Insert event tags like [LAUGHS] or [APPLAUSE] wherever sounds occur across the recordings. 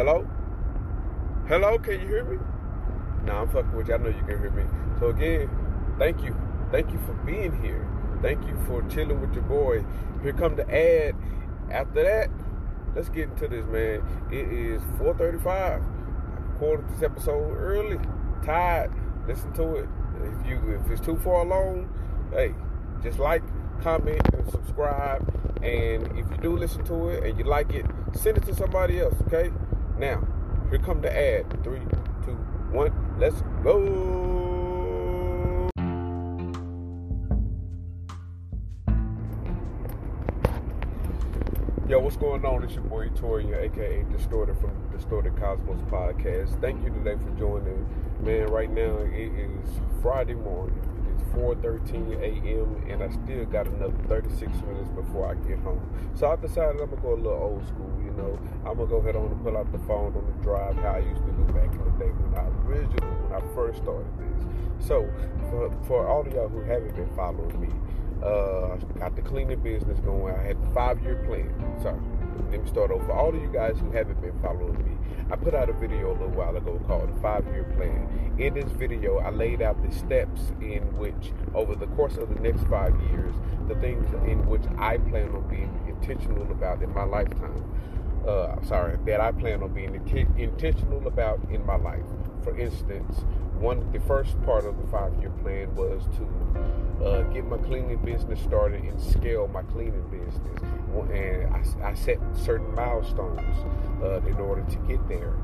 Hello? Hello, can you hear me? Nah, I'm fucking with you. I know you can hear me. So again, thank you. Thank you for being here. Thank you for chilling with your boy. Here come the ad. After that, let's get into this, man. It is 4:35. I recorded this episode early. Tired. Listen to it. If you if it's too far along, hey, just like, comment, and subscribe. And if you do listen to it and you like it, send it to somebody else. Okay. Now, here come the ad. Three, two, one. Let's go. Yo, what's going on? It's your boy Toria, aka Distorted from Distorted Cosmos Podcast. Thank you today for joining. Man, right now it is Friday morning. It's 4:13 a.m. and I still got another 36 minutes before I get home. So I decided I'm gonna go a little old school. You know, I'm gonna go ahead on and pull out the phone on the drive how I used to do back in the day when I originally when I first started this. So for, for all of y'all who haven't been following me. Uh, got the cleaning business going. I had the five year plan. Sorry, let me start over. All of you guys who haven't been following me, I put out a video a little while ago called the five year plan. In this video, I laid out the steps in which, over the course of the next five years, the things in which I plan on being intentional about in my lifetime. Uh, sorry, that I plan on being int- intentional about in my life. For instance, one the first part of the five year plan was to uh, get my cleaning business started and scale my cleaning business. And I, I set certain milestones uh, in order to get there.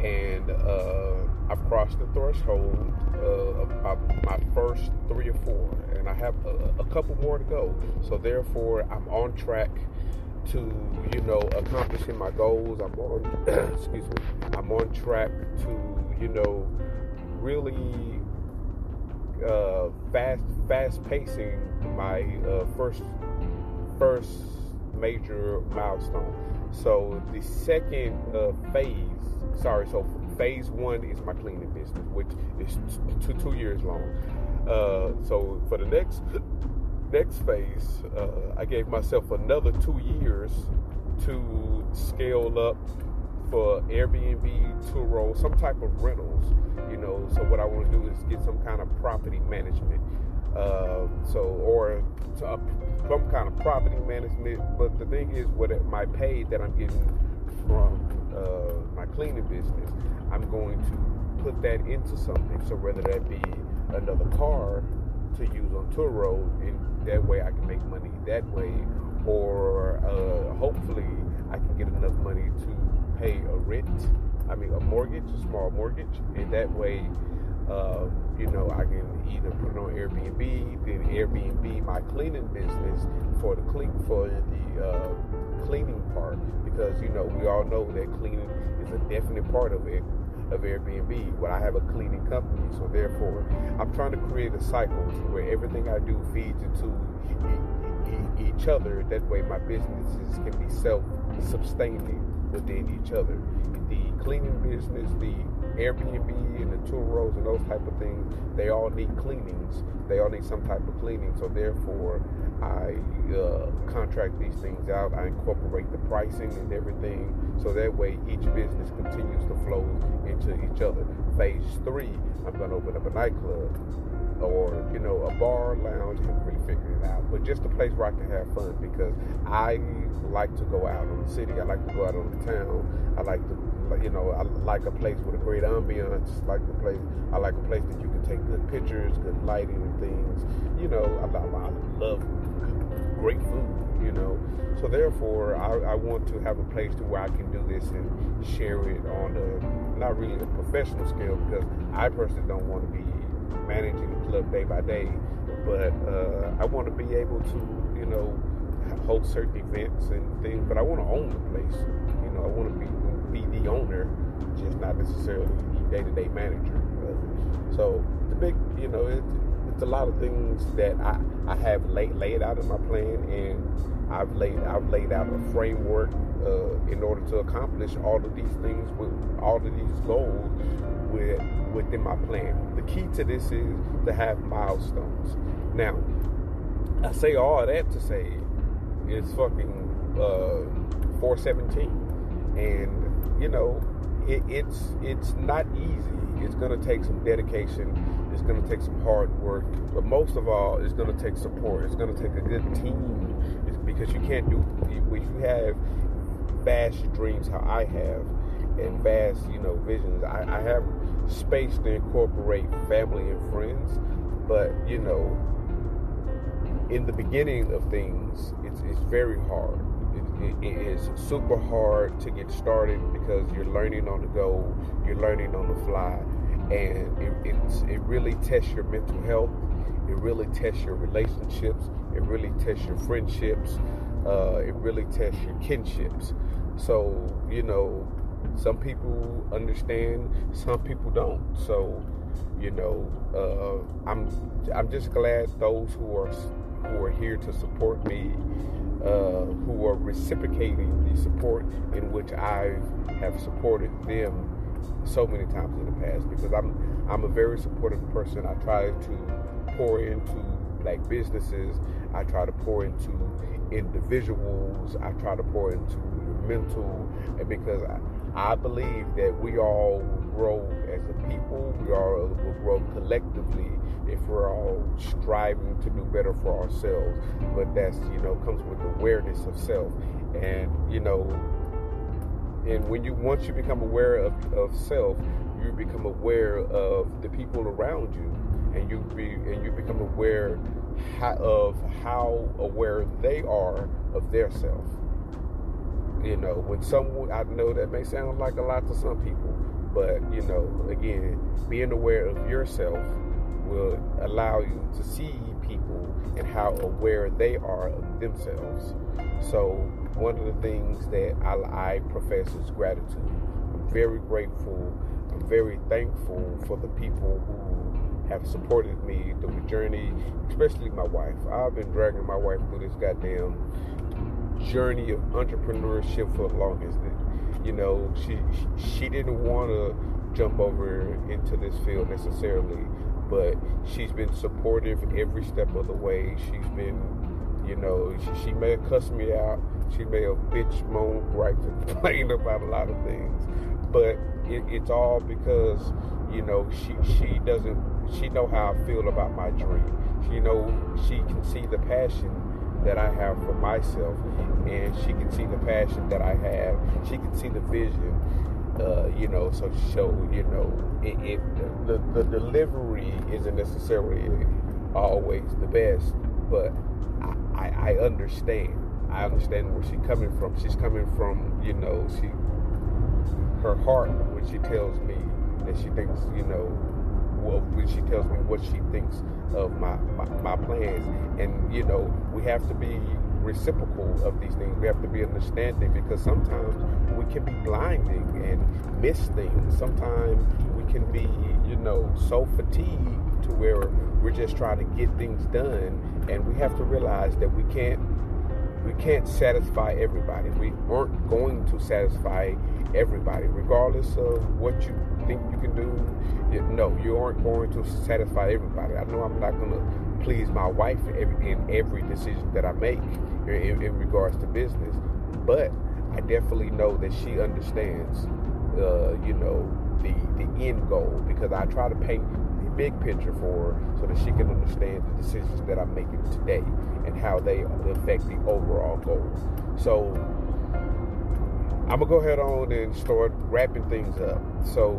And uh, I've crossed the threshold uh, of my, my, first three or four, and I have a, a couple more to go. So therefore, I'm on track to you know accomplishing my goals. I'm on [CLEARS THROAT] excuse me. I'm on track to you know really uh, fast fast pacing my uh, first first major milestone. So the second uh, phase, sorry, so phase one is my cleaning business, which is two two years long. Uh, so for the next [CLEARS THROAT] next phase, uh, I gave myself another two years to scale up for Airbnb, Turo, some type of rentals. You know, so what I want to do is get some kind of property management. Uh, so, or uh, some kind of property management. But the thing is, what my pay that I'm getting from uh, my cleaning business, I'm going to put that into something. So whether that be another car to use on Turo, and that way I can make money that way, or uh, hopefully I can get enough money to pay a rent, I mean a mortgage, a small mortgage, and that way, uh, you know, I can either put it on Airbnb, then Airbnb my cleaning business for the clean for the uh, cleaning part, because you know we all know that cleaning is a definite part of it of Airbnb. Well, I have a cleaning company, so therefore, I'm trying to create a cycle where everything I do feeds into each other. That way, my businesses can be self-sustaining within each other. The cleaning business, the Airbnb and the Turos and those type of things, they all need cleanings. They all need some type of cleaning. So therefore, I uh, contract these things out. I incorporate the pricing and everything, so that way each business continues to flow into each other. Phase three, I'm to open up a nightclub or you know a bar lounge I haven't really figured it out but just a place where I can have fun because I like to go out on the city. I like to go out on the town. I like to you know I like a place with a great ambiance like the place I like a place that you can take good pictures good lighting and things. You know I, I, I love great food you know. So therefore I, I, want to have a place to where I can do this and share it on a not really a professional scale because I personally don't want to be managing the club day by day, but uh, I want to be able to, you know, host certain events and things. But I want to own the place. You know, I want to be be the owner, just not necessarily the day-to-day manager. Uh, so the big, you know, it, it's a lot of things that I, I have laid laid out in my plan, and I've laid I've laid out a framework uh, in order to accomplish all of these things with all of these goals with within my plan. The key to this is to have milestones. Now, I say all that to say it's fucking uh, 417, and you know, it, it's it's not easy. It's to take some dedication. It's to take some hard work. But most of all, it's to take support. It's to take a good team. Because you can't do if you have vast dreams, how I have, and vast you know visions. I, I have space to incorporate family and friends, but you know, in the beginning of things, it's it's very hard it is super hard to get started because you're learning on the go, you're learning on the fly, and it, it really tests your mental health. It really tests your relationships. It really tests your friendships. Uh, it really tests your kinships. So you know, some people understand, some people don't. So you know, uh, I'm I'm just glad those who are who are here to support me uh, who are reciprocating the support in which I have supported them so many times in the past because I'm I'm a very supportive person. I try to pour into black businesses. I try to pour into individuals. I try to pour into the mental and because I, I believe that we all grow as a people. We all will grow collectively if we're all striving to do better for ourselves. But that's you know comes with awareness of self, and you know, and when you once you become aware of, of self, you become aware of the people around you, and you be and you become aware how, of how aware they are of their self. You know, when someone I know that may sound like a lot to some people, but you know, again, being aware of yourself will allow you to see people and how aware they are of themselves. So, one of the things that I, I profess is gratitude. I'm very grateful. I'm very thankful for the people who have supported me through the journey, especially my wife. I've been dragging my wife through this goddamn journey of entrepreneurship for the longest. You know, she she didn't want to jump over into this field necessarily but she's been supportive every step of the way. She's been, you know, she, she may have cussed me out. She may have bitch, moan, gripe, and [LAUGHS] complained about a lot of things, but it, it's all because you know she she doesn't she know how I feel about my dream. She know she can see the passion that I have for myself, and she can see the passion that I have. She can see the vision uh, you know, so show, you know, it, it the, the delivery isn't necessarily always the best, but I, I, I understand. I understand where she's coming from. She's coming from, you know, she her heart when she tells me that she thinks, you know, well, when she tells me what she thinks of my, my, my plans. And, you know, we have to be reciprocal of these things. We have to be understanding because sometimes we can be blinding and miss things. Sometimes we can be, you know, so fatigued to where we're just trying to get things done, and we have to realize that we can't we can't satisfy everybody. We aren't going to satisfy everybody, regardless of what you think you can do. No, you aren't going to satisfy everybody. I know I'm not going to please my wife in every decision that I make in, in regards to business, but I definitely know that she understands, uh, you know, the the end goal because I try to paint the big picture for her so that she can understand the decisions that I'm making today and how they affect the overall goal. So I'm gonna go ahead on and start wrapping things up. So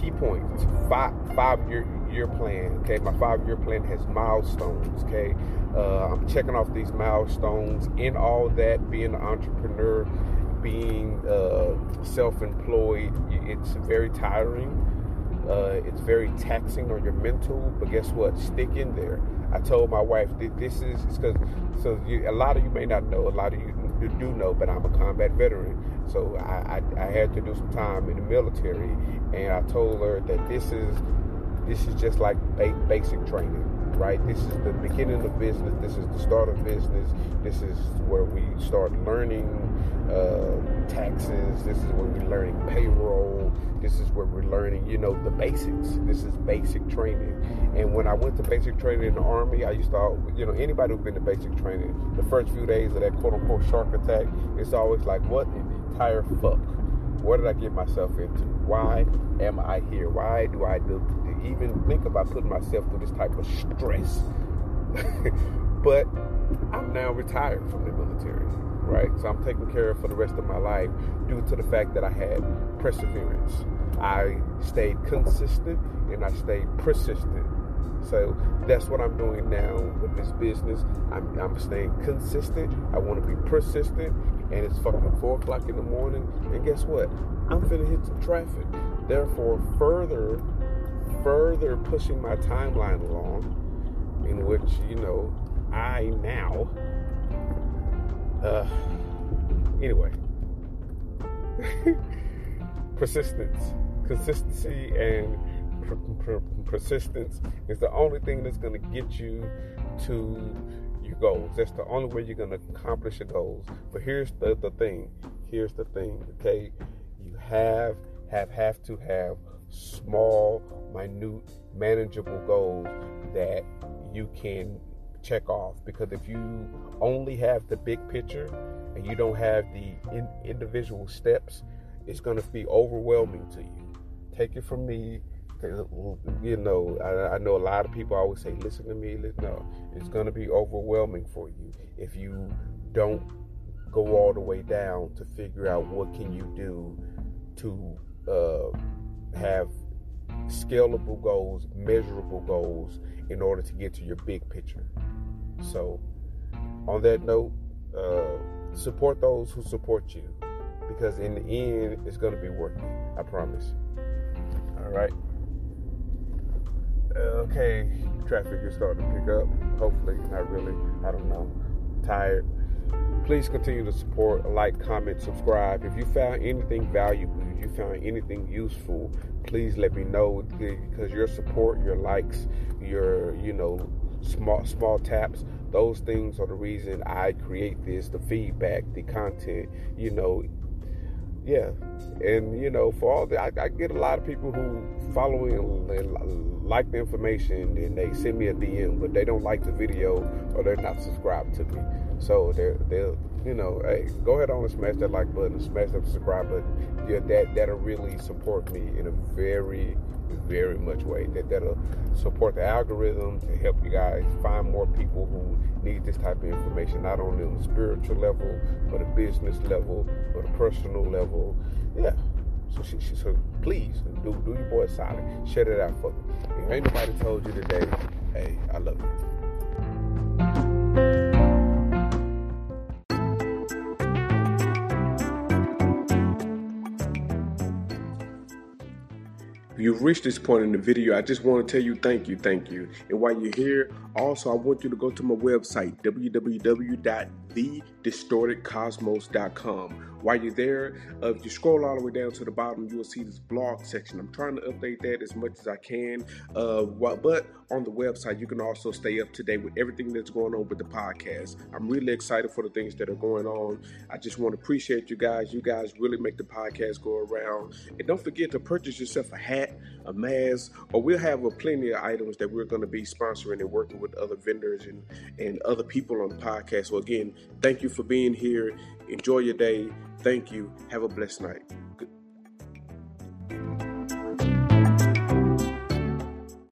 key points: five five year year plan. Okay, my five year plan has milestones. Okay, uh, I'm checking off these milestones. In all that, being an entrepreneur, being uh, self employed, it's very tiring. Uh, it's very taxing on your mental, but guess what? Stick in there. I told my wife this is because so you, a lot of you may not know, a lot of you do know, but I'm a combat veteran, so I, I, I had to do some time in the military, and I told her that this is this is just like basic training right? This is the beginning of business. This is the start of business. This is where we start learning uh, taxes. This is where we're learning payroll. This is where we're learning, you know, the basics. This is basic training. And when I went to basic training in the Army, I used to, you know, anybody who's been to basic training, the first few days of that quote unquote shark attack, it's always like, what entire fuck? What did I get myself into? Why am I here? Why do I do, even think about putting myself through this type of stress? [LAUGHS] but I'm now retired from the military, right? So I'm taken care of for the rest of my life due to the fact that I had perseverance. I stayed consistent and I stayed persistent. So that's what I'm doing now with this business. I'm, I'm staying consistent. I want to be persistent. And it's fucking four o'clock in the morning. And guess what? I'm finna hit some traffic. Therefore, further, further pushing my timeline along, in which you know I now. Uh, anyway, [LAUGHS] persistence, consistency, and persistence is the only thing that's going to get you to your goals. That's the only way you're going to accomplish your goals. But here's the, the thing. Here's the thing. Okay, you have have have to have small, minute, manageable goals that you can check off. Because if you only have the big picture and you don't have the in, individual steps, it's going to be overwhelming to you. Take it from me you know, I, I, know a lot of people always say, listen to me. Listen, no, it's going to be overwhelming for you if you don't go all the way down to figure out what can you do to uh, have scalable goals, measurable goals in order to get to your big picture. So, on that note, uh, support those who support you because in the end, it's going to be worth it. I promise. All right Uh, okay, traffic is starting to pick up. Hopefully, not really. I don't know. Tired. Please continue to support, like, comment, subscribe. If you found anything valuable, if you found anything useful, please let me know because your support, your likes, your you know small small taps, those things are the reason I create this, the feedback, the content. You know, yeah, and you know, for all that, I, I, get a lot of people who follow and, and like the information, and they send me a DM, but they don't like the video or they're not subscribed to me. So they're they're you know, hey, go ahead on and smash that like button, smash that subscribe button. Yeah, that that'll really support me in a very very much way. That that'll support the algorithm to help you guys find more people who need this type of information, not only on the spiritual level, but a business level, but a personal level. Yeah. So, she, she, so please do do your boy solid. Share that out for me. If ain't nobody told you today, hey, I love you. You've reached this point in the video, I just want to tell you thank you, thank you. And while you're here, also I want you to go to my website, www.thedistortedcosmos.com. While you're there, uh, if you scroll all the way down to the bottom, you will see this blog section. I'm trying to update that as much as I can. Uh, but on the website, you can also stay up to date with everything that's going on with the podcast. I'm really excited for the things that are going on. I just want to appreciate you guys. You guys really make the podcast go around. And don't forget to purchase yourself a hat, a mask, or we'll have a plenty of items that we're going to be sponsoring and working with other vendors and, and other people on the podcast. So, again, thank you for being here. Enjoy your day. Thank you. Have a blessed night.